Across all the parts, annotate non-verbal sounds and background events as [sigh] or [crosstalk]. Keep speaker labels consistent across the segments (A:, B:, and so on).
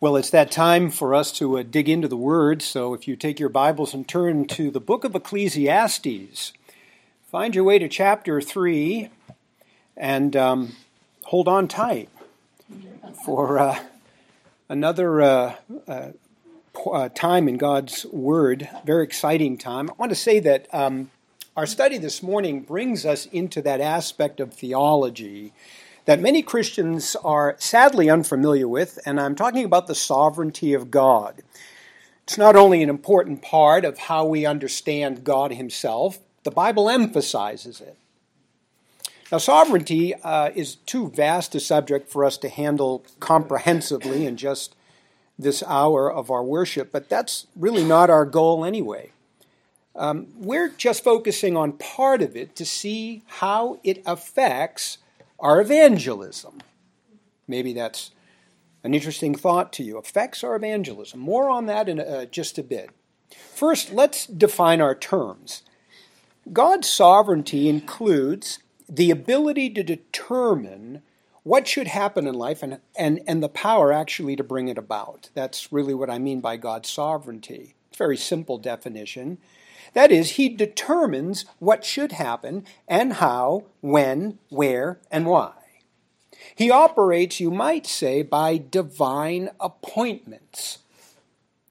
A: Well, it's that time for us to uh, dig into the Word. So if you take your Bibles and turn to the book of Ecclesiastes, find your way to chapter 3 and um, hold on tight for uh, another uh, uh, uh, time in God's Word. Very exciting time. I want to say that um, our study this morning brings us into that aspect of theology that many Christians are sadly unfamiliar with, and I'm talking about the sovereignty of God. It's not only an important part of how we understand God Himself, the Bible emphasizes it. Now, sovereignty uh, is too vast a subject for us to handle comprehensively in just this hour of our worship, but that's really not our goal anyway. Um, we're just focusing on part of it to see how it affects our evangelism. Maybe that's an interesting thought to you. Affects our evangelism. More on that in uh, just a bit. First, let's define our terms. God's sovereignty includes the ability to determine what should happen in life and, and, and the power actually to bring it about. That's really what I mean by God's sovereignty. Very simple definition. That is, he determines what should happen and how, when, where, and why. He operates, you might say, by divine appointments.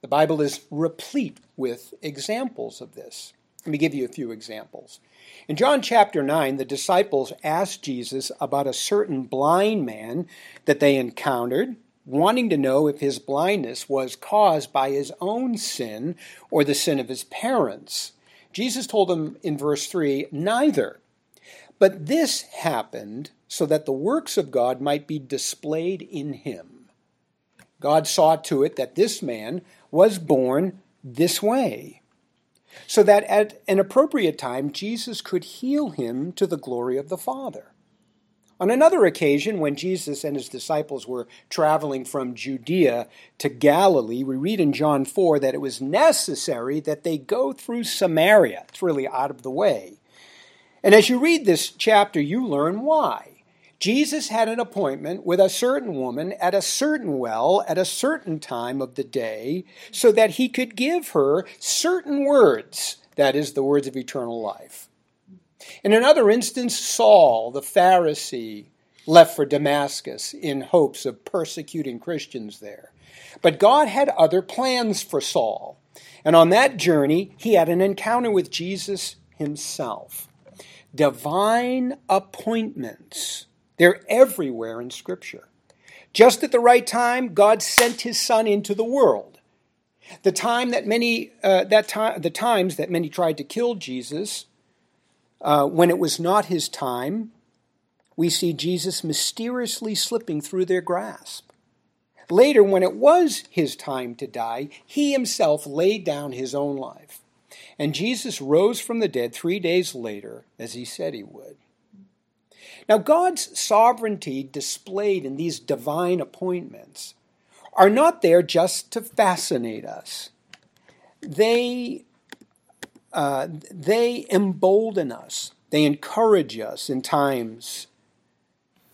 A: The Bible is replete with examples of this. Let me give you a few examples. In John chapter 9, the disciples asked Jesus about a certain blind man that they encountered, wanting to know if his blindness was caused by his own sin or the sin of his parents. Jesus told them in verse 3 neither. But this happened so that the works of God might be displayed in him. God saw to it that this man was born this way, so that at an appropriate time Jesus could heal him to the glory of the Father. On another occasion, when Jesus and his disciples were traveling from Judea to Galilee, we read in John 4 that it was necessary that they go through Samaria. It's really out of the way. And as you read this chapter, you learn why. Jesus had an appointment with a certain woman at a certain well at a certain time of the day so that he could give her certain words, that is, the words of eternal life. In another instance, Saul, the Pharisee, left for Damascus in hopes of persecuting Christians there. But God had other plans for Saul. And on that journey, he had an encounter with Jesus himself. Divine appointments, they're everywhere in Scripture. Just at the right time, God sent his Son into the world. The time that many, uh, that time, the times that many tried to kill Jesus, uh, when it was not his time, we see Jesus mysteriously slipping through their grasp. Later, when it was his time to die, he himself laid down his own life. And Jesus rose from the dead three days later, as he said he would. Now, God's sovereignty displayed in these divine appointments are not there just to fascinate us. They uh, they embolden us. They encourage us in times,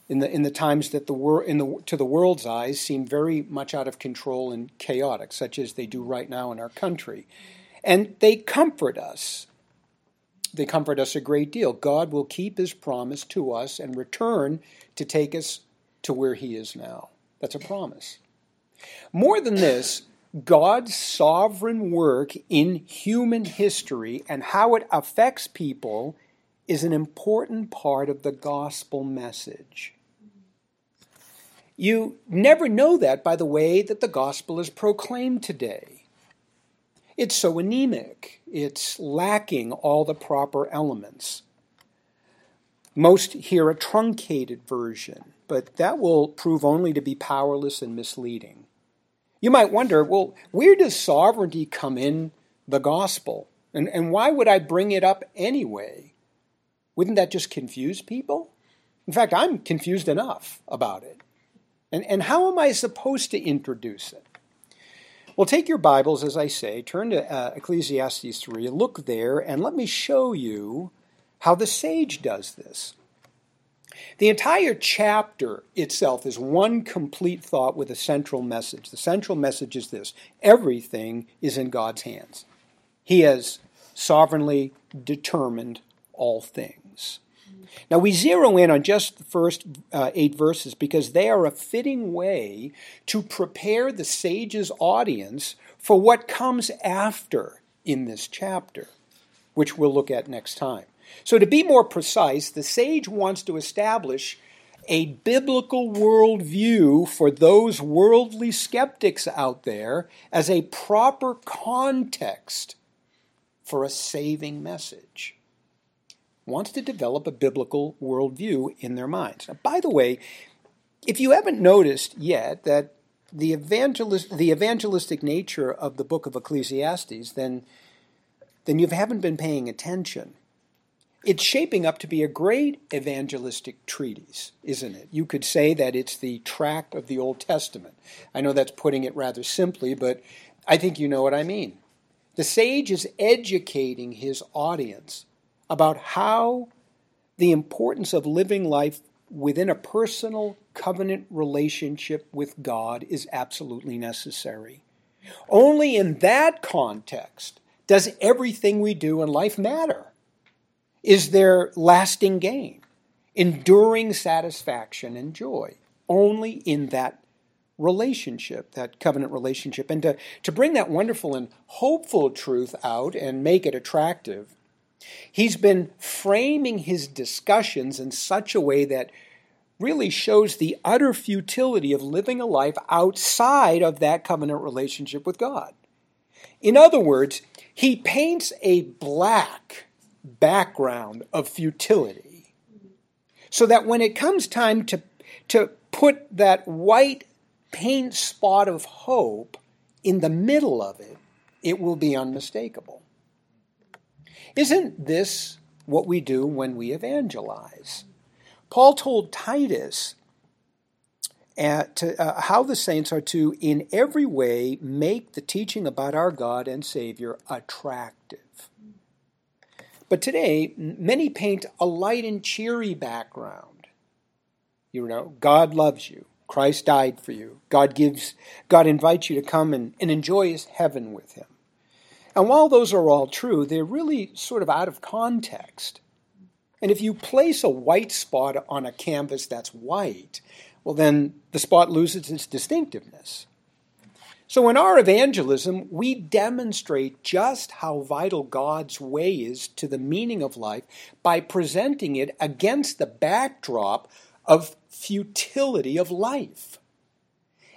A: in the in the times that the world, in the to the world's eyes, seem very much out of control and chaotic, such as they do right now in our country, and they comfort us. They comfort us a great deal. God will keep His promise to us and return to take us to where He is now. That's a promise. More than this, God's sovereign work in human history and how it affects people is an important part of the gospel message. You never know that by the way that the gospel is proclaimed today. It's so anemic, it's lacking all the proper elements. Most hear a truncated version, but that will prove only to be powerless and misleading. You might wonder, well, where does sovereignty come in the gospel? And, and why would I bring it up anyway? Wouldn't that just confuse people? In fact, I'm confused enough about it. And, and how am I supposed to introduce it? Well, take your Bibles, as I say, turn to uh, Ecclesiastes 3, look there, and let me show you how the sage does this. The entire chapter itself is one complete thought with a central message. The central message is this everything is in God's hands. He has sovereignly determined all things. Now, we zero in on just the first uh, eight verses because they are a fitting way to prepare the sage's audience for what comes after in this chapter, which we'll look at next time. So, to be more precise, the sage wants to establish a biblical worldview for those worldly skeptics out there as a proper context for a saving message. Wants to develop a biblical worldview in their minds. Now, by the way, if you haven't noticed yet that the, evangelist, the evangelistic nature of the book of Ecclesiastes, then, then you haven't been paying attention it's shaping up to be a great evangelistic treatise, isn't it? You could say that it's the tract of the Old Testament. I know that's putting it rather simply, but I think you know what I mean. The sage is educating his audience about how the importance of living life within a personal covenant relationship with God is absolutely necessary. Only in that context does everything we do in life matter is there lasting gain, enduring satisfaction and joy only in that relationship, that covenant relationship. And to, to bring that wonderful and hopeful truth out and make it attractive, he's been framing his discussions in such a way that really shows the utter futility of living a life outside of that covenant relationship with God. In other words, he paints a black background of futility. So that when it comes time to, to put that white paint spot of hope in the middle of it, it will be unmistakable. Isn't this what we do when we evangelize? Paul told Titus uh, to, uh, how the saints are to, in every way, make the teaching about our God and Savior attractive. But today, many paint a light and cheery background. You know, God loves you. Christ died for you. God gives, God invites you to come and, and enjoy his heaven with him. And while those are all true, they're really sort of out of context. And if you place a white spot on a canvas that's white, well, then the spot loses its distinctiveness. So, in our evangelism, we demonstrate just how vital God's way is to the meaning of life by presenting it against the backdrop of futility of life.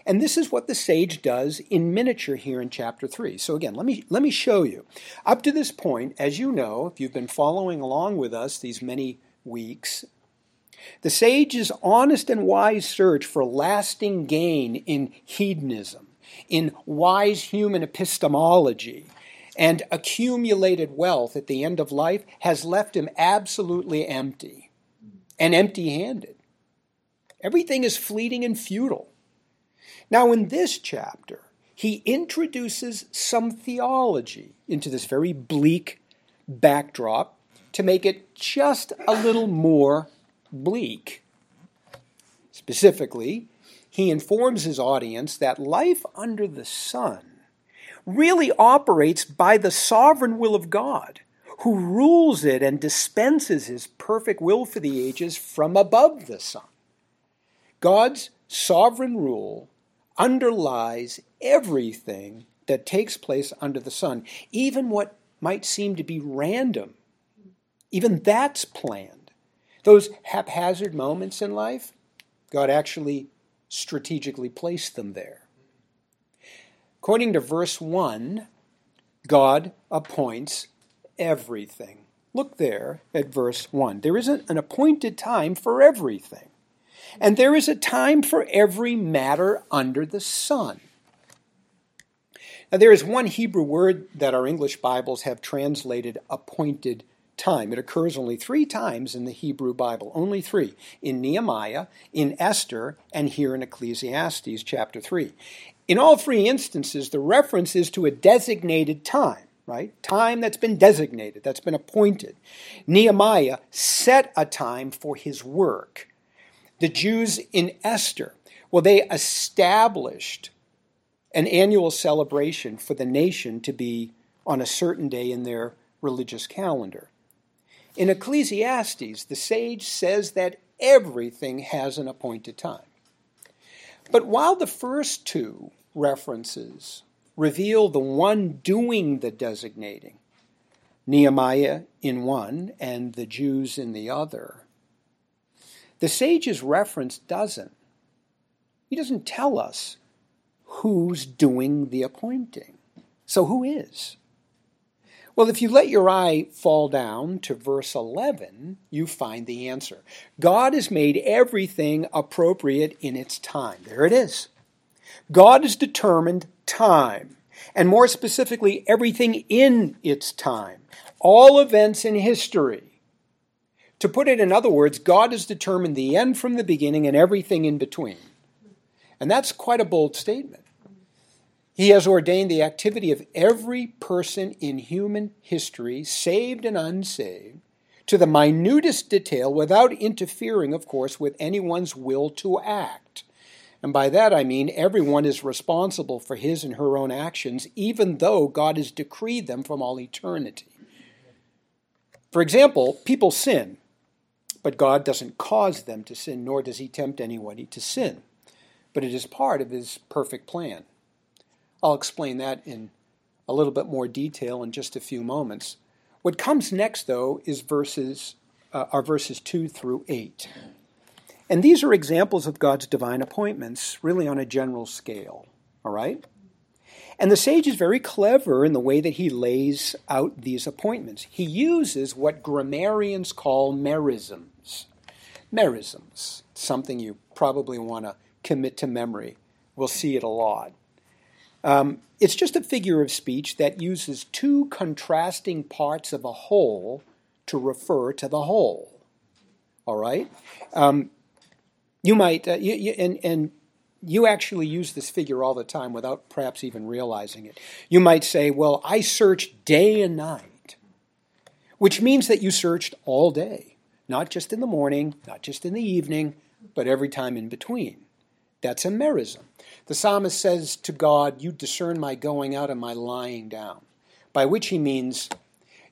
A: And this is what the sage does in miniature here in chapter 3. So again, let me let me show you. Up to this point, as you know, if you've been following along with us these many weeks, the sage's honest and wise search for lasting gain in hedonism in wise human epistemology and accumulated wealth at the end of life has left him absolutely empty and empty handed. Everything is fleeting and futile. Now, in this chapter, he introduces some theology into this very bleak backdrop to make it just a little more bleak. Specifically, he informs his audience that life under the sun really operates by the sovereign will of God, who rules it and dispenses his perfect will for the ages from above the sun. God's sovereign rule underlies everything that takes place under the sun, even what might seem to be random. Even that's planned. Those haphazard moments in life, God actually strategically placed them there. According to verse 1, God appoints everything. Look there at verse 1. There isn't an appointed time for everything, and there is a time for every matter under the sun. Now, there is one Hebrew word that our English Bibles have translated appointed time. It occurs only three times in the Hebrew Bible, only three in Nehemiah, in Esther, and here in Ecclesiastes chapter 3. In all three instances, the reference is to a designated time. right? Time that's been designated, that's been appointed. Nehemiah set a time for his work. The Jews in Esther, well, they established an annual celebration for the nation to be on a certain day in their religious calendar. In Ecclesiastes, the sage says that everything has an appointed time. But while the first two references reveal the one doing the designating, Nehemiah in one and the Jews in the other, the sage's reference doesn't. He doesn't tell us who's doing the appointing. So who is? Well, if you let your eye fall down to verse 11, you find the answer. God has made everything appropriate in its time. There it is. God has determined time, and more specifically, everything in its time, all events in history. To put it in other words, God has determined the end from the beginning and everything in between. And that's quite a bold statement. He has ordained the activity of every person in human history, saved and unsaved, to the minutest detail without interfering, of course, with anyone's will to act. And by that I mean everyone is responsible for his and her own actions, even though God has decreed them from all eternity. For example, people sin, but God doesn't cause them to sin, nor does he tempt anybody to sin. But it is part of his perfect plan. I'll explain that in a little bit more detail in just a few moments. What comes next, though, is verses uh, are verses two through eight, and these are examples of God's divine appointments, really on a general scale. All right. And the sage is very clever in the way that he lays out these appointments. He uses what grammarians call merisms. Merisms, something you probably want to commit to memory. We'll see it a lot. Um, it's just a figure of speech that uses two contrasting parts of a whole to refer to the whole. All right? Um, you might, uh, you, you, and, and you actually use this figure all the time without perhaps even realizing it. You might say, Well, I searched day and night, which means that you searched all day, not just in the morning, not just in the evening, but every time in between. That's a merism. The psalmist says to God, You discern my going out and my lying down, by which he means,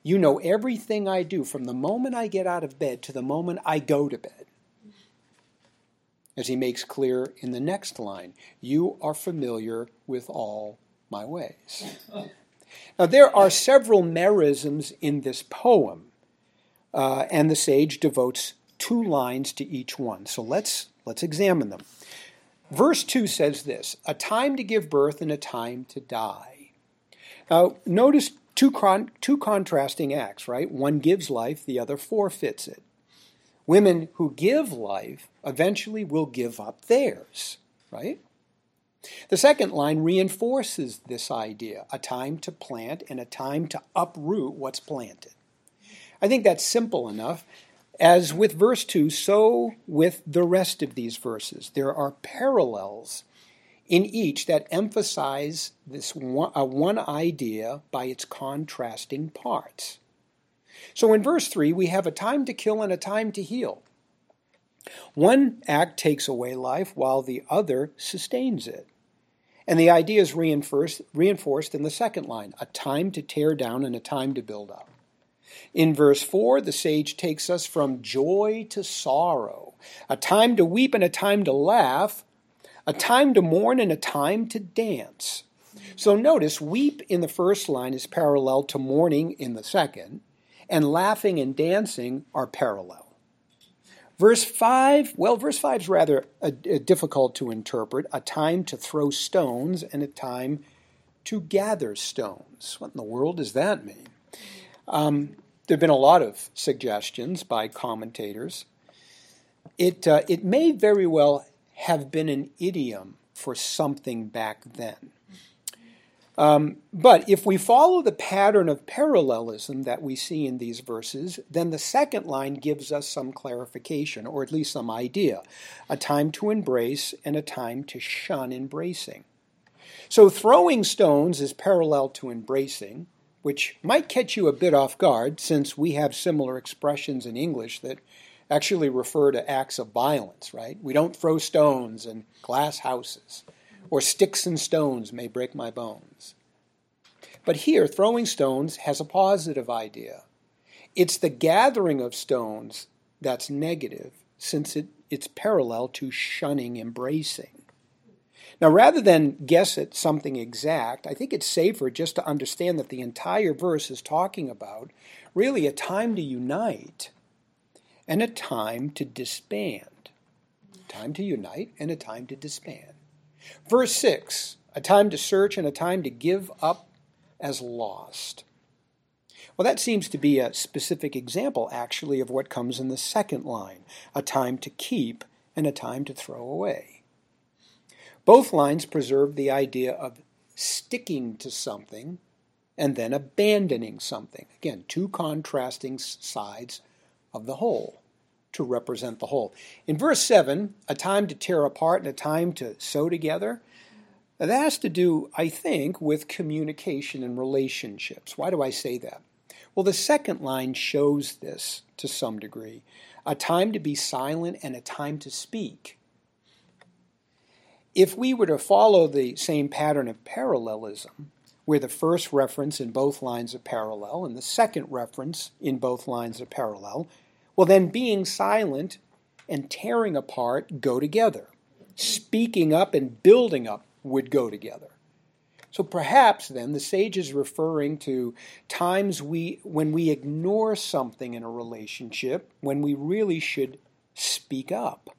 A: You know everything I do from the moment I get out of bed to the moment I go to bed. As he makes clear in the next line, You are familiar with all my ways. Now, there are several merisms in this poem, uh, and the sage devotes two lines to each one. So let's, let's examine them. Verse 2 says this a time to give birth and a time to die. Now, notice two, con- two contrasting acts, right? One gives life, the other forfeits it. Women who give life eventually will give up theirs, right? The second line reinforces this idea a time to plant and a time to uproot what's planted. I think that's simple enough as with verse 2, so with the rest of these verses. There are parallels in each that emphasize this one, uh, one idea by its contrasting parts. So in verse 3, we have a time to kill and a time to heal. One act takes away life while the other sustains it. And the idea is reinforced, reinforced in the second line a time to tear down and a time to build up. In verse 4, the sage takes us from joy to sorrow, a time to weep and a time to laugh, a time to mourn and a time to dance. So notice, weep in the first line is parallel to mourning in the second, and laughing and dancing are parallel. Verse 5, well, verse 5 is rather difficult to interpret a time to throw stones and a time to gather stones. What in the world does that mean? Um, there have been a lot of suggestions by commentators. It, uh, it may very well have been an idiom for something back then. Um, but if we follow the pattern of parallelism that we see in these verses, then the second line gives us some clarification, or at least some idea a time to embrace and a time to shun embracing. So throwing stones is parallel to embracing, which might catch you a bit off guard since we have similar expressions in English that actually refer to acts of violence, right? We don't throw stones and glass houses, or sticks and stones may break my bones. But here, throwing stones has a positive idea. It's the gathering of stones that's negative, since it, it's parallel to shunning embracing. Now, rather than guess at something exact, I think it's safer just to understand that the entire verse is talking about really a time to unite and a time to disband. Time to unite and a time to disband. Verse 6 a time to search and a time to give up as lost. Well, that seems to be a specific example, actually, of what comes in the second line a time to keep and a time to throw away. Both lines preserve the idea of sticking to something and then abandoning something. Again, two contrasting sides of the whole to represent the whole. In verse 7, a time to tear apart and a time to sew together, that has to do, I think, with communication and relationships. Why do I say that? Well, the second line shows this to some degree a time to be silent and a time to speak. If we were to follow the same pattern of parallelism, where the first reference in both lines are parallel and the second reference in both lines are parallel, well, then being silent and tearing apart go together. Speaking up and building up would go together. So perhaps then the sage is referring to times we when we ignore something in a relationship when we really should speak up.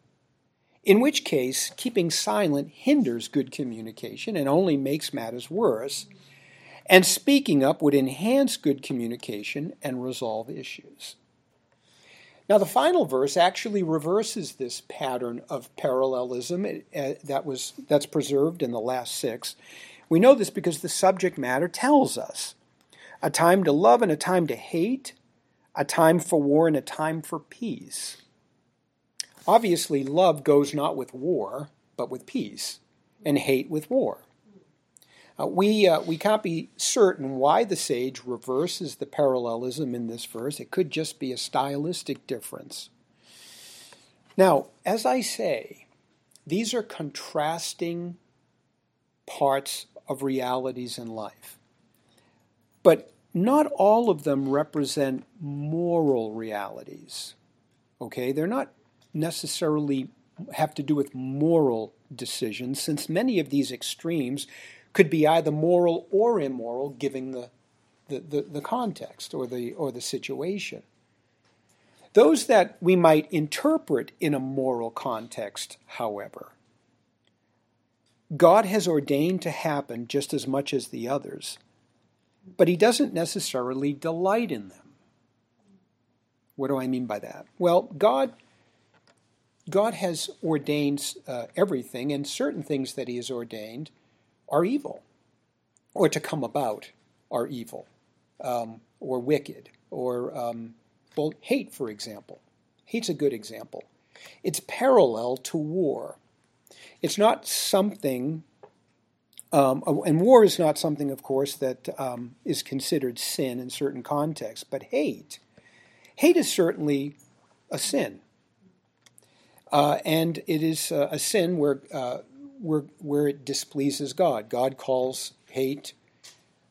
A: In which case, keeping silent hinders good communication and only makes matters worse. And speaking up would enhance good communication and resolve issues. Now, the final verse actually reverses this pattern of parallelism uh, that was, that's preserved in the last six. We know this because the subject matter tells us a time to love and a time to hate, a time for war and a time for peace. Obviously, love goes not with war, but with peace, and hate with war. Uh, we, uh, we can't be certain why the sage reverses the parallelism in this verse. It could just be a stylistic difference. Now, as I say, these are contrasting parts of realities in life. But not all of them represent moral realities. Okay? They're not necessarily have to do with moral decisions, since many of these extremes could be either moral or immoral, given the, the, the, the context or the, or the situation. Those that we might interpret in a moral context, however, God has ordained to happen just as much as the others, but He doesn't necessarily delight in them. What do I mean by that? Well, God God has ordained uh, everything, and certain things that He has ordained are evil, or to come about are evil, um, or wicked, or um, well, hate, for example. Hate's a good example. It's parallel to war. It's not something, um, and war is not something, of course, that um, is considered sin in certain contexts, but hate. Hate is certainly a sin. Uh, and it is uh, a sin where, uh, where, where it displeases God. God calls hate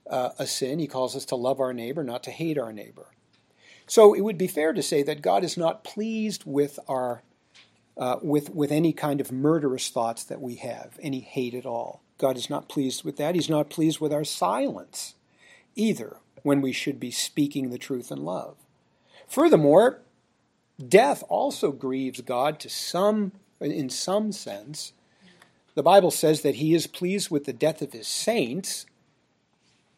A: uh, a sin. He calls us to love our neighbor, not to hate our neighbor. So it would be fair to say that God is not pleased with our uh, with with any kind of murderous thoughts that we have, any hate at all. God is not pleased with that. He's not pleased with our silence either, when we should be speaking the truth in love. Furthermore, Death also grieves God to some, in some sense. The Bible says that He is pleased with the death of His saints,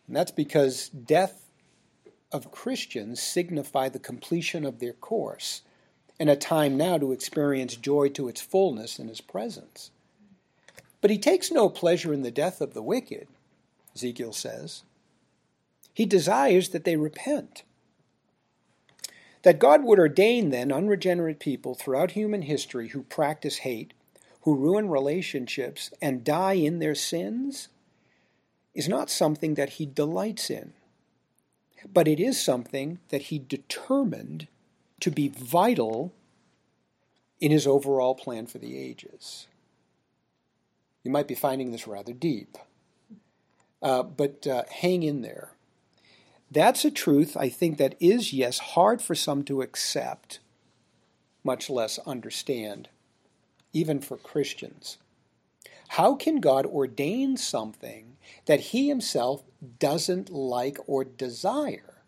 A: and that's because death of Christians signify the completion of their course and a time now to experience joy to its fullness in His presence. But He takes no pleasure in the death of the wicked, Ezekiel says. He desires that they repent. That God would ordain then unregenerate people throughout human history who practice hate, who ruin relationships, and die in their sins is not something that He delights in. but it is something that he determined to be vital in his overall plan for the ages. You might be finding this rather deep, uh, but uh, hang in there. That's a truth I think that is, yes, hard for some to accept, much less understand, even for Christians. How can God ordain something that he himself doesn't like or desire?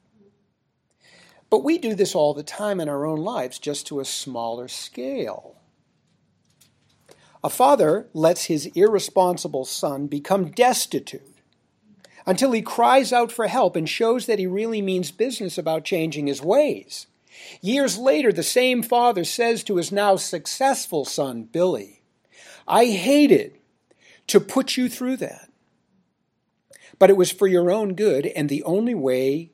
A: But we do this all the time in our own lives, just to a smaller scale. A father lets his irresponsible son become destitute until he cries out for help and shows that he really means business about changing his ways. Years later, the same father says to his now successful son, Billy, I hated to put you through that. But it was for your own good and the only way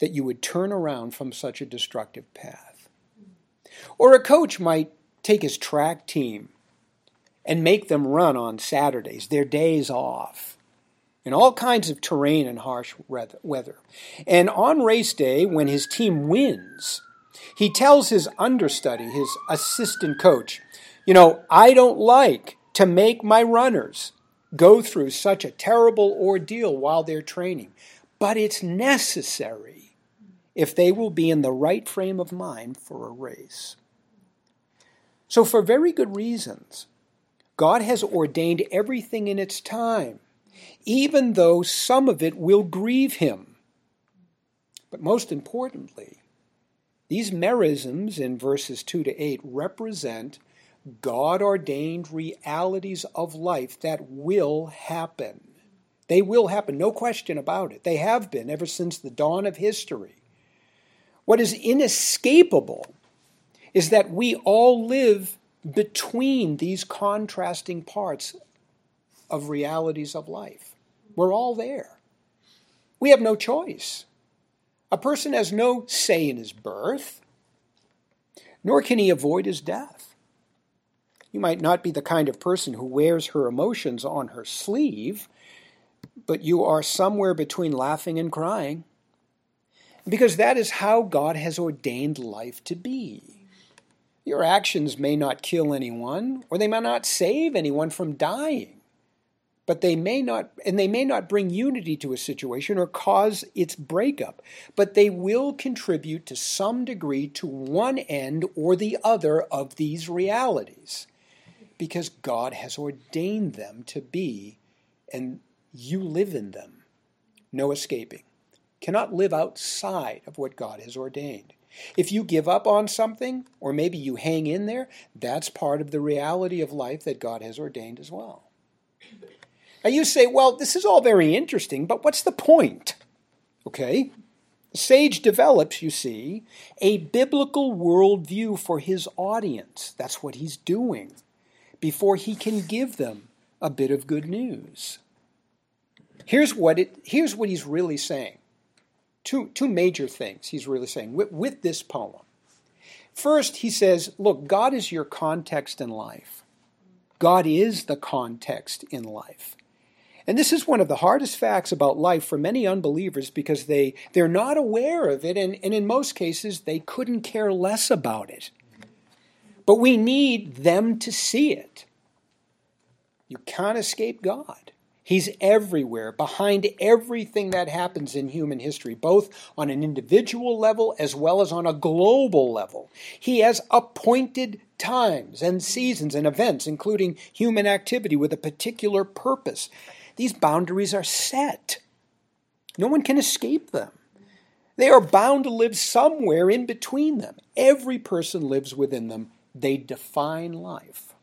A: that you would turn around from such a destructive path. Or a coach might take his track team and make them run on Saturdays, their days off, in all kinds of terrain and harsh weather. And on race day, when his team wins, he tells his understudy, his assistant coach, you know, I don't like to make my runners go through such a terrible ordeal while they're training. But it's necessary if they will be in the right frame of mind for a race. So, for very good reasons, God has ordained everything in its time, even though some of it will grieve him. But most importantly, these merisms in verses 2 to 8 represent God ordained realities of life that will happen. They will happen, no question about it. They have been ever since the dawn of history. What is inescapable is that we all live between these contrasting parts of realities of life. We're all there. We have no choice. A person has no say in his birth, nor can he avoid his death. You might not be the kind of person who wears her emotions on her sleeve, but you are somewhere between laughing and crying. Because that is how God has ordained life to be. Your actions may not kill anyone, or they may not save anyone from dying but they may not and they may not bring unity to a situation or cause its breakup but they will contribute to some degree to one end or the other of these realities because God has ordained them to be, and you live in them. No escaping. Cannot live outside of what God has ordained. If you give up on something, or maybe you hang in there, that's part of the reality of life that God has ordained as well. Now you say, well, this is all very interesting, but what's the point? Okay? Sage develops, you see, a biblical worldview for his audience. That's what he's doing before he can give them a bit of good news. Here's what, it, here's what he's really saying. Two, two major things he's really saying with, with this poem. First, he says, Look, God is your context in life. God is the context in life. And this is one of the hardest facts about life for many unbelievers because they, they're not aware of it, and, and in most cases, they couldn't care less about it. But we need them to see it. You can't escape God. He's everywhere, behind everything that happens in human history, both on an individual level as well as on a global level. He has appointed times and seasons and events, including human activity, with a particular purpose. These boundaries are set. No one can escape them. They are bound to live somewhere in between them. Every person lives within them they define life.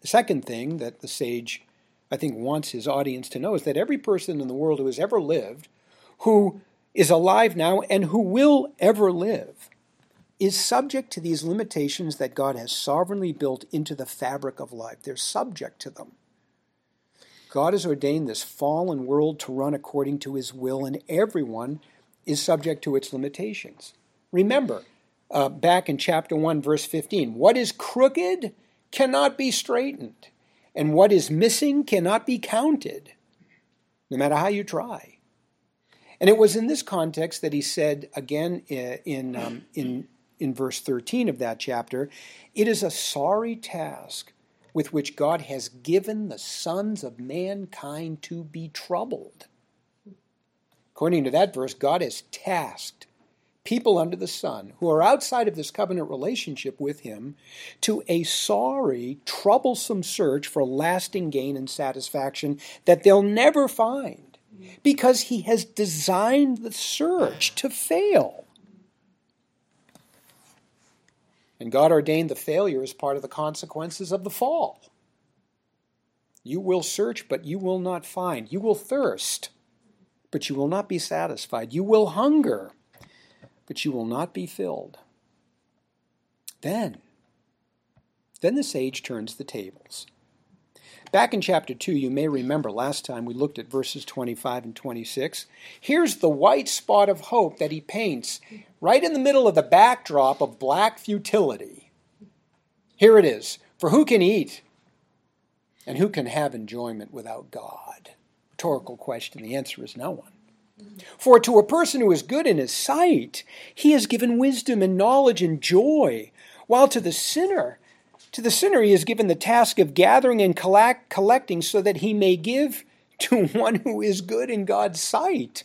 A: The second thing that the sage, I think, wants his audience to know is that every person in the world who has ever lived, who is alive now, and who will ever live, is subject to these limitations that God has sovereignly built into the fabric of life. They're subject to them. God has ordained this fallen world to run according to his will, and everyone is subject to its limitations. Remember, uh, back in chapter 1, verse 15. What is crooked cannot be straightened, and what is missing cannot be counted, no matter how you try. And it was in this context that he said again in, um, in, in verse 13 of that chapter it is a sorry task with which God has given the sons of mankind to be troubled. According to that verse, God has tasked people under the sun who are outside of this covenant relationship with Him to a sorry, troublesome search for lasting gain and satisfaction that they'll never find because He has designed the search to fail. And God ordained the failure as part of the consequences of the fall. You will search, but you will not find. You will thirst, but you will not be satisfied. You will hunger, but you will not be filled. Then, then the sage turns the tables. Back in chapter 2, you may remember last time we looked at verses 25 and 26. Here's the white spot of hope that he paints right in the middle of the backdrop of black futility. Here it is For who can eat and who can have enjoyment without God? Rhetorical question. The answer is no one. For to a person who is good in his sight, he has given wisdom and knowledge and joy, while to the sinner, to the sinner, he is given the task of gathering and collect, collecting so that he may give to [laughs] one who is good in God's sight.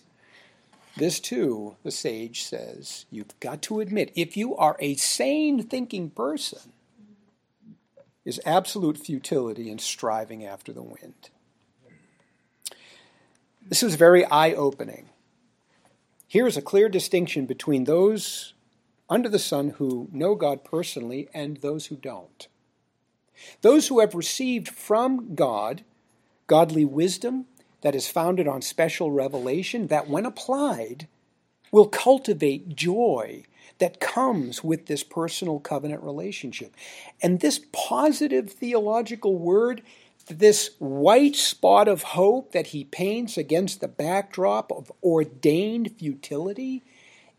A: This, too, the sage says, you've got to admit, if you are a sane thinking person, is absolute futility in striving after the wind. This was very eye opening. Here is a clear distinction between those under the sun who know God personally and those who don't. Those who have received from God godly wisdom that is founded on special revelation, that when applied, will cultivate joy that comes with this personal covenant relationship. And this positive theological word, this white spot of hope that he paints against the backdrop of ordained futility,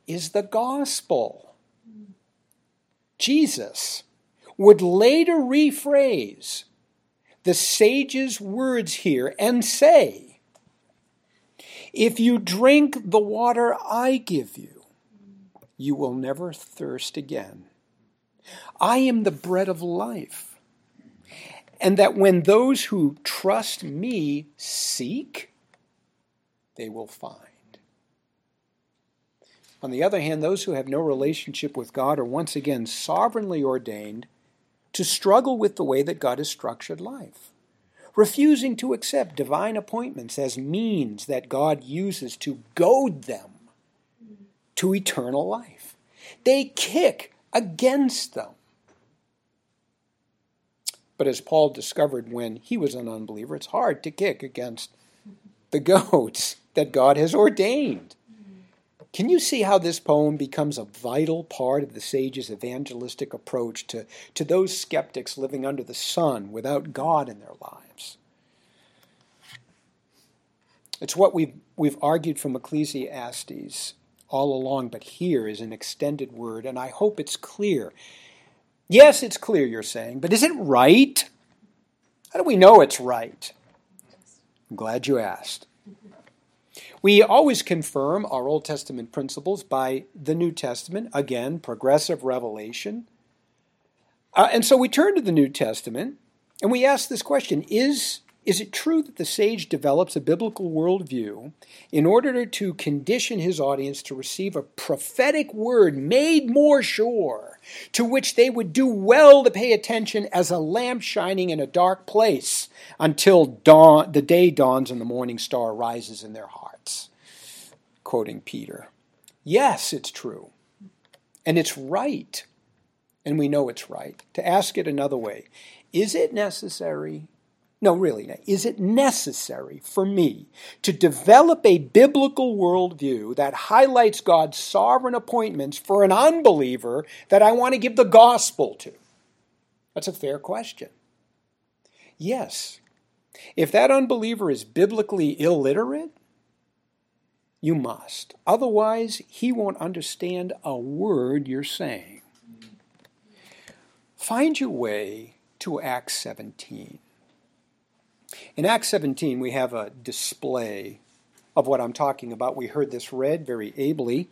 A: is the gospel. Jesus would later rephrase the sage's words here and say, If you drink the water I give you, you will never thirst again. I am the bread of life. And that when those who trust me seek, they will find. On the other hand, those who have no relationship with God are once again sovereignly ordained to struggle with the way that God has structured life, refusing to accept divine appointments as means that God uses to goad them to eternal life. They kick against them. But as Paul discovered when he was an unbeliever, it's hard to kick against the goats that God has ordained. Can you see how this poem becomes a vital part of the sage's evangelistic approach to, to those skeptics living under the sun without God in their lives? It's what we've, we've argued from Ecclesiastes all along, but here is an extended word, and I hope it's clear. Yes, it's clear, you're saying, but is it right? How do we know it's right? I'm glad you asked. We always confirm our Old Testament principles by the New Testament, again, progressive revelation. Uh, and so we turn to the New Testament and we ask this question Is, is it true that the sage develops a biblical worldview in order to condition his audience to receive a prophetic word made more sure, to which they would do well to pay attention as a lamp shining in a dark place until dawn, the day dawns and the morning star rises in their heart? Quoting Peter. Yes, it's true. And it's right. And we know it's right. To ask it another way, is it necessary? No, really, is it necessary for me to develop a biblical worldview that highlights God's sovereign appointments for an unbeliever that I want to give the gospel to? That's a fair question. Yes. If that unbeliever is biblically illiterate, you must. Otherwise, he won't understand a word you're saying. Find your way to Acts 17. In Acts 17, we have a display of what I'm talking about. We heard this read very ably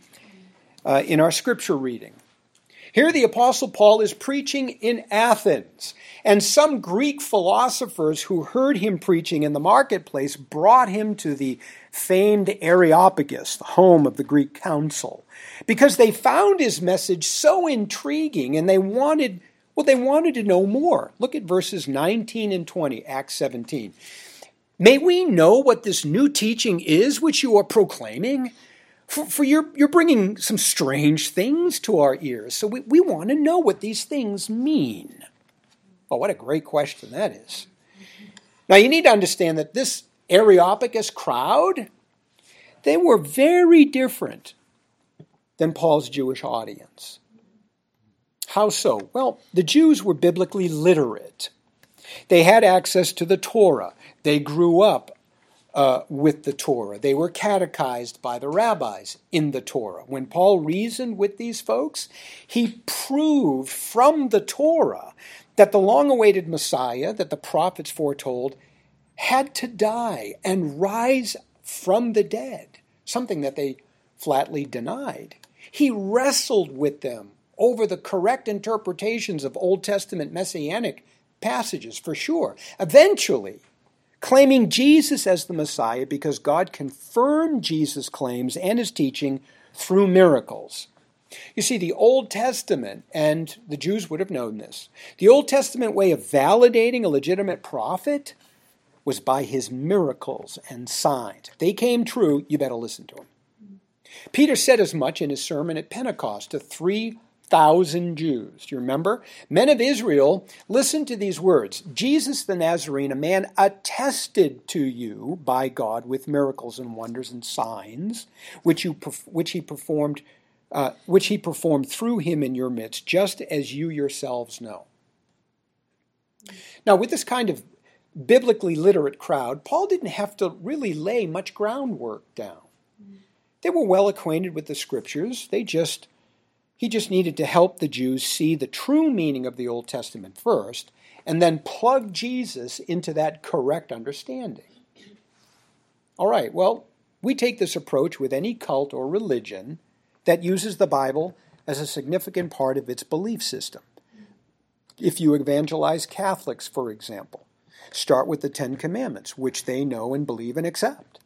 A: uh, in our scripture reading. Here, the Apostle Paul is preaching in Athens, and some Greek philosophers who heard him preaching in the marketplace brought him to the famed Areopagus, the home of the Greek council, because they found his message so intriguing and they wanted, well, they wanted to know more. Look at verses 19 and 20, Acts 17. May we know what this new teaching is which you are proclaiming? For, for you're, you're bringing some strange things to our ears, so we, we want to know what these things mean. Oh, what a great question that is. Now, you need to understand that this Areopagus crowd, they were very different than Paul's Jewish audience. How so? Well, the Jews were biblically literate. They had access to the Torah. They grew up uh, with the Torah. They were catechized by the rabbis in the Torah. When Paul reasoned with these folks, he proved from the Torah that the long awaited Messiah that the prophets foretold had to die and rise from the dead, something that they flatly denied. He wrestled with them over the correct interpretations of Old Testament messianic passages, for sure. Eventually, claiming Jesus as the Messiah because God confirmed Jesus' claims and his teaching through miracles. You see, the Old Testament, and the Jews would have known this, the Old Testament way of validating a legitimate prophet was by his miracles and signs. If they came true, you better listen to him. Peter said as much in his sermon at Pentecost to three thousand Jews. Do you remember? Men of Israel, listen to these words Jesus the Nazarene, a man attested to you by God with miracles and wonders and signs, which, you, which he performed. Uh, which he performed through him in your midst, just as you yourselves know. Now, with this kind of biblically literate crowd, Paul didn't have to really lay much groundwork down. They were well acquainted with the scriptures. They just he just needed to help the Jews see the true meaning of the Old Testament first, and then plug Jesus into that correct understanding. All right, well, we take this approach with any cult or religion that uses the Bible as a significant part of its belief system. If you evangelize Catholics, for example, start with the Ten Commandments, which they know and believe and accept.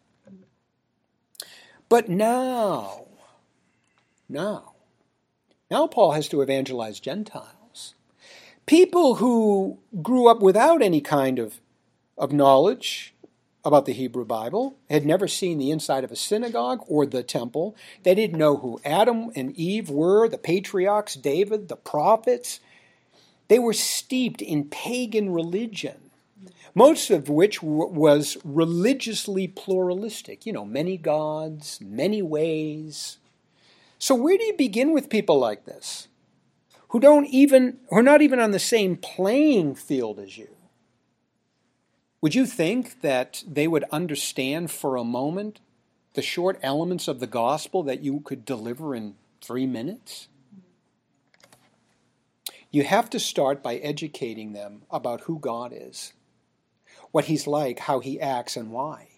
A: But now, now, now Paul has to evangelize Gentiles. People who grew up without any kind of, of knowledge about the Hebrew Bible, had never seen the inside of a synagogue or the temple. They didn't know who Adam and Eve were, the patriarchs, David, the prophets. They were steeped in pagan religion, most of which was religiously pluralistic. You know, many gods, many ways, so where do you begin with people like this? Who don't even who are not even on the same playing field as you? Would you think that they would understand for a moment the short elements of the gospel that you could deliver in three minutes? You have to start by educating them about who God is, what He's like, how He acts, and why.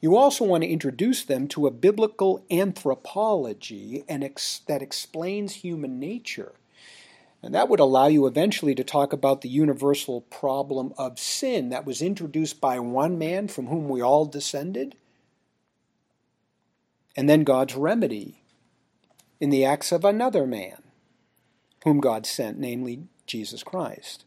A: You also want to introduce them to a biblical anthropology and ex- that explains human nature. And that would allow you eventually to talk about the universal problem of sin that was introduced by one man from whom we all descended, and then God's remedy in the acts of another man whom God sent, namely Jesus Christ.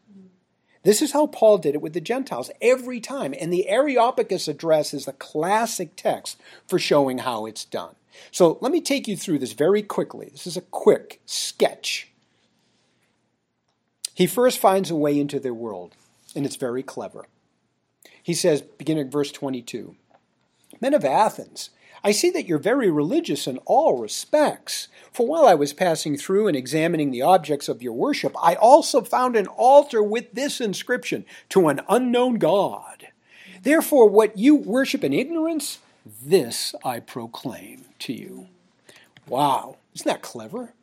A: This is how Paul did it with the Gentiles every time. And the Areopagus address is the classic text for showing how it's done. So let me take you through this very quickly. This is a quick sketch. He first finds a way into their world, and it's very clever. He says, beginning verse 22 Men of Athens, I see that you're very religious in all respects. For while I was passing through and examining the objects of your worship, I also found an altar with this inscription To an unknown God. Therefore, what you worship in ignorance, this I proclaim to you. Wow, isn't that clever?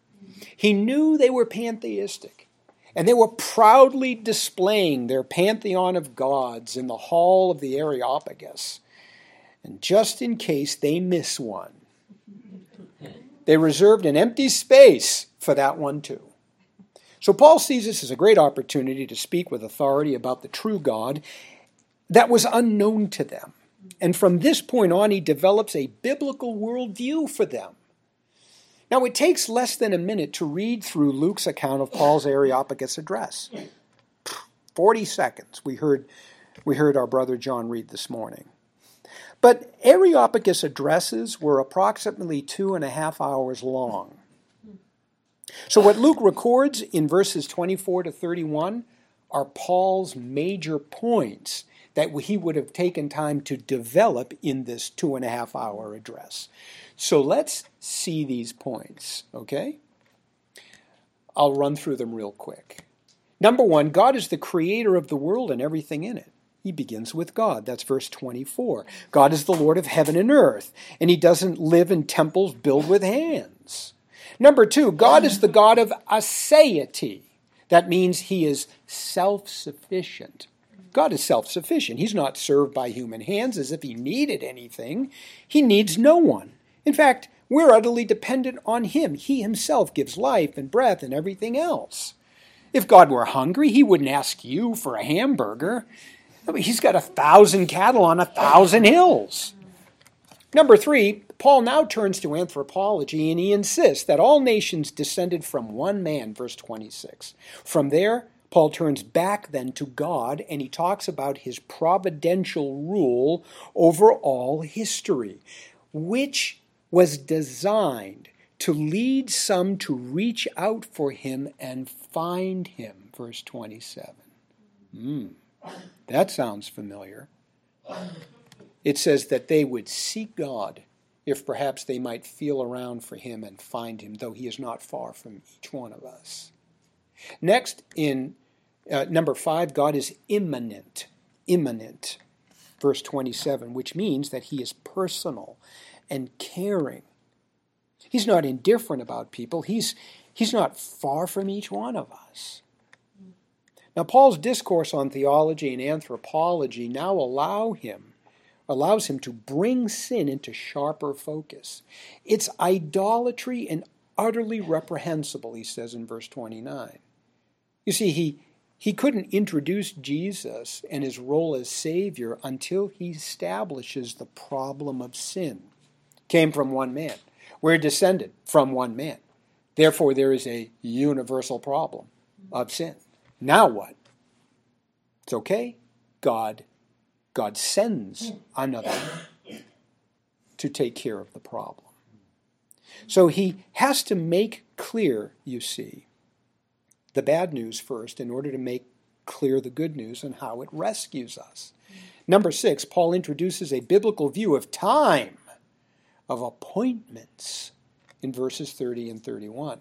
A: He knew they were pantheistic, and they were proudly displaying their pantheon of gods in the hall of the Areopagus. And just in case they miss one, they reserved an empty space for that one too. So Paul sees this as a great opportunity to speak with authority about the true God that was unknown to them. And from this point on, he develops a biblical worldview for them. Now, it takes less than a minute to read through Luke's account of Paul's Areopagus address. 40 seconds. We heard, we heard our brother John read this morning. But Areopagus addresses were approximately two and a half hours long. So, what Luke records in verses 24 to 31 are Paul's major points that he would have taken time to develop in this two and a half hour address. So, let's see these points, okay? I'll run through them real quick. Number one, God is the creator of the world and everything in it. He begins with God. That's verse 24. God is the Lord of heaven and earth, and he doesn't live in temples built with hands. Number two, God is the God of aseity. That means he is self sufficient. God is self sufficient. He's not served by human hands as if he needed anything. He needs no one. In fact, we're utterly dependent on him. He himself gives life and breath and everything else. If God were hungry, he wouldn't ask you for a hamburger. I mean, he's got a thousand cattle on a thousand hills. Number three, Paul now turns to anthropology and he insists that all nations descended from one man, verse 26. From there, Paul turns back then to God and he talks about his providential rule over all history, which was designed to lead some to reach out for him and find him, verse 27. Mm. That sounds familiar. It says that they would seek God if perhaps they might feel around for him and find him, though he is not far from each one of us. Next, in uh, number five, God is immanent. Immanent, verse 27, which means that he is personal and caring. He's not indifferent about people, he's, he's not far from each one of us. Now, Paul's discourse on theology and anthropology now allow him, allows him to bring sin into sharper focus. It's idolatry and utterly reprehensible, he says in verse 29. You see, he, he couldn't introduce Jesus and his role as Savior until he establishes the problem of sin. Came from one man. We're descended from one man. Therefore, there is a universal problem of sin. Now what? It's okay. God God sends another to take care of the problem. So he has to make clear, you see, the bad news first in order to make clear the good news and how it rescues us. Number six, Paul introduces a biblical view of time, of appointments in verses 30 and 31.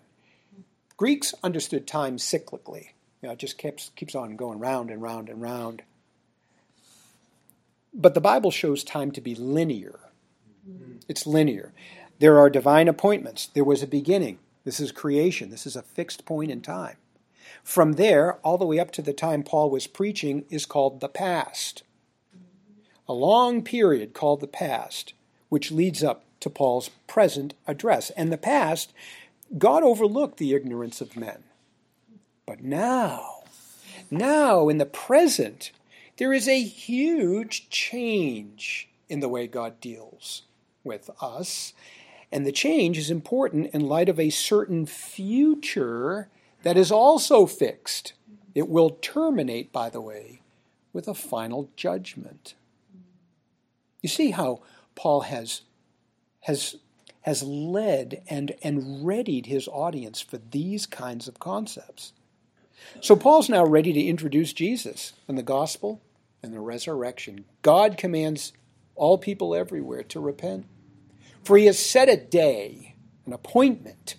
A: Greeks understood time cyclically. You know, it just keeps, keeps on going round and round and round. But the Bible shows time to be linear. It's linear. There are divine appointments. There was a beginning. This is creation. This is a fixed point in time. From there, all the way up to the time Paul was preaching, is called the past. A long period called the past, which leads up to Paul's present address. And the past, God overlooked the ignorance of men. But now, now in the present, there is a huge change in the way God deals with us. And the change is important in light of a certain future that is also fixed. It will terminate, by the way, with a final judgment. You see how Paul has, has, has led and, and readied his audience for these kinds of concepts. So Paul's now ready to introduce Jesus and the gospel and the resurrection. God commands all people everywhere to repent. For he has set a day, an appointment,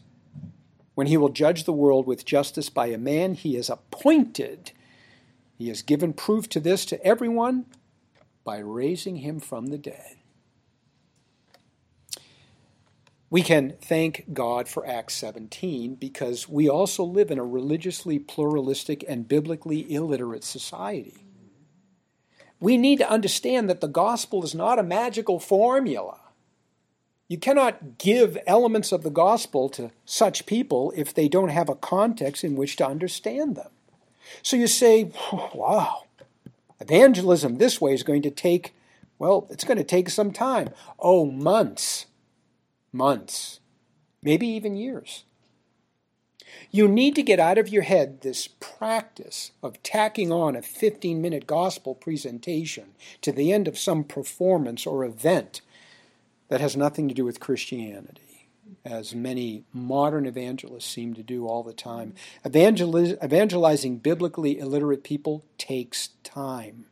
A: when he will judge the world with justice by a man he has appointed. He has given proof to this to everyone by raising him from the dead. We can thank God for Acts 17 because we also live in a religiously pluralistic and biblically illiterate society. we need to understand that the gospel is not a magical formula. You cannot give elements of the gospel to such people if they don't have a context in which to understand them. So you say, wow, evangelism this way is going to take, well, it's going to take some time. Oh, months, months, maybe even years. You need to get out of your head this practice of tacking on a 15 minute gospel presentation to the end of some performance or event that has nothing to do with Christianity, as many modern evangelists seem to do all the time. Evangeliz- evangelizing biblically illiterate people takes time.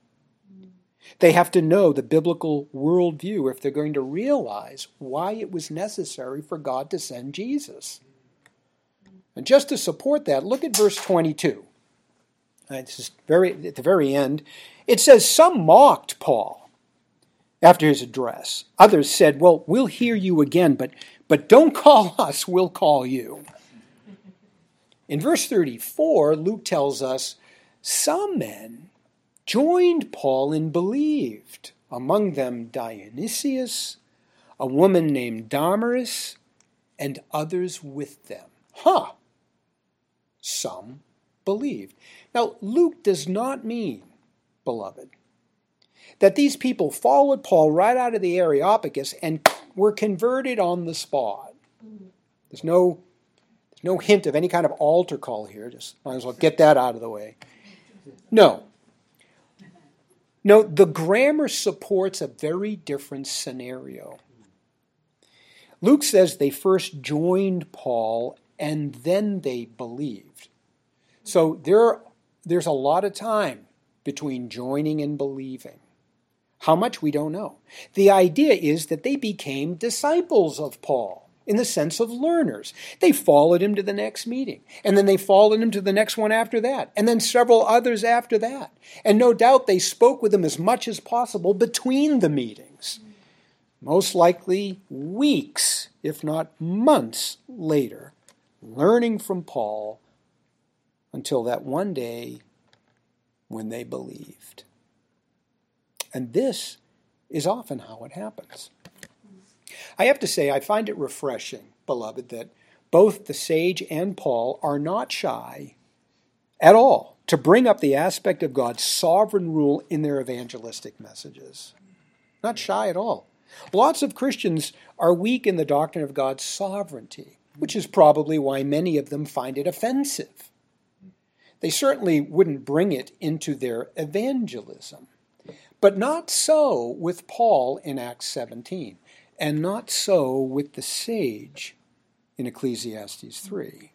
A: They have to know the biblical worldview if they're going to realize why it was necessary for God to send Jesus. And just to support that, look at verse 22. This is very at the very end. It says, Some mocked Paul after his address. Others said, Well, we'll hear you again, but, but don't call [laughs] us, we'll call you. In verse 34, Luke tells us some men joined Paul and believed, among them Dionysius, a woman named Damaris, and others with them. Huh! Some believed. Now, Luke does not mean, beloved, that these people followed Paul right out of the Areopagus and were converted on the spot. There's no, there's no hint of any kind of altar call here. Just might as well get that out of the way. No. No, the grammar supports a very different scenario. Luke says they first joined Paul and then they believed. So there, there's a lot of time between joining and believing. How much we don't know. The idea is that they became disciples of Paul in the sense of learners. They followed him to the next meeting, and then they followed him to the next one after that, and then several others after that. And no doubt they spoke with him as much as possible between the meetings. Most likely weeks, if not months later, learning from Paul until that one day when they believed. And this is often how it happens. I have to say, I find it refreshing, beloved, that both the sage and Paul are not shy at all to bring up the aspect of God's sovereign rule in their evangelistic messages. Not shy at all. Lots of Christians are weak in the doctrine of God's sovereignty, which is probably why many of them find it offensive. They certainly wouldn't bring it into their evangelism. But not so with Paul in Acts 17, and not so with the sage in Ecclesiastes 3.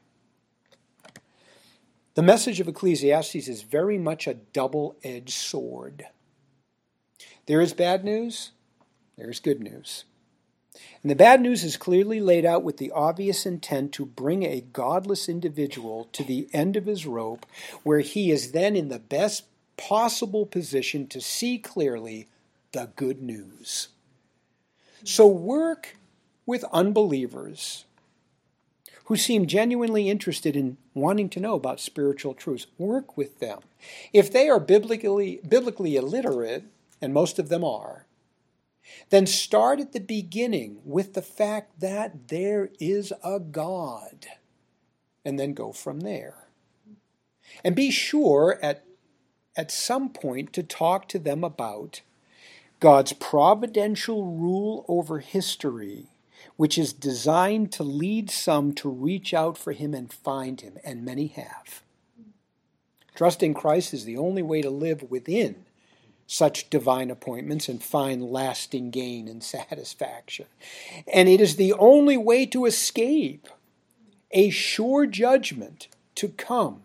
A: The message of Ecclesiastes is very much a double edged sword. There is bad news, there is good news. And the bad news is clearly laid out with the obvious intent to bring a godless individual to the end of his rope, where he is then in the best possible position to see clearly the good news. So work with unbelievers who seem genuinely interested in wanting to know about spiritual truths. Work with them. If they are biblically, biblically illiterate, and most of them are, then start at the beginning with the fact that there is a God, and then go from there. And be sure at at some point to talk to them about God's providential rule over history, which is designed to lead some to reach out for Him and find Him, and many have. Trusting Christ is the only way to live within such divine appointments and find lasting gain and satisfaction. And it is the only way to escape a sure judgment to come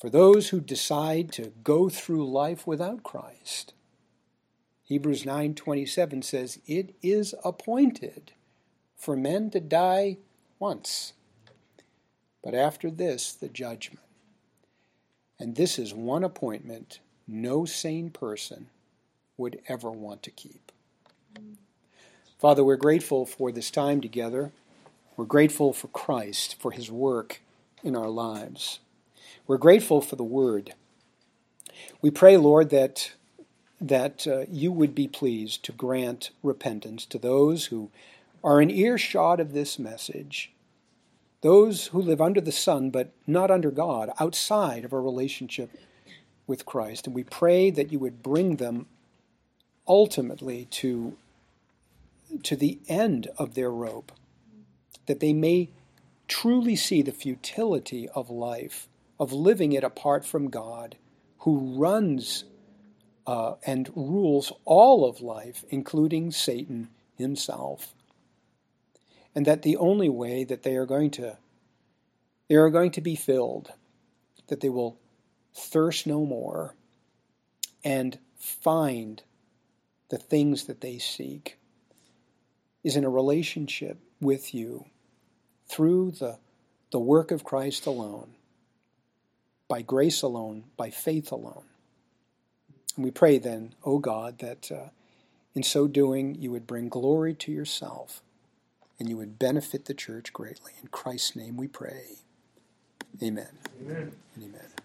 A: for those who decide to go through life without Christ. Hebrews 9:27 says it is appointed for men to die once but after this the judgment. And this is one appointment no sane person would ever want to keep. Father, we're grateful for this time together. We're grateful for Christ, for his work in our lives. We're grateful for the Word. We pray, Lord, that that uh, you would be pleased to grant repentance to those who are in earshot of this message, those who live under the sun but not under God, outside of a relationship with Christ. And we pray that you would bring them ultimately to, to the end of their rope, that they may truly see the futility of life, of living it apart from God, who runs uh, and rules all of life, including Satan himself. And that the only way that they are going to they are going to be filled, that they will thirst no more and find the things that they seek is in a relationship with you through the, the work of Christ alone, by grace alone, by faith alone. And we pray then, O God, that uh, in so doing you would bring glory to yourself and you would benefit the church greatly. In Christ's name we pray. Amen.
B: Amen.
A: And amen.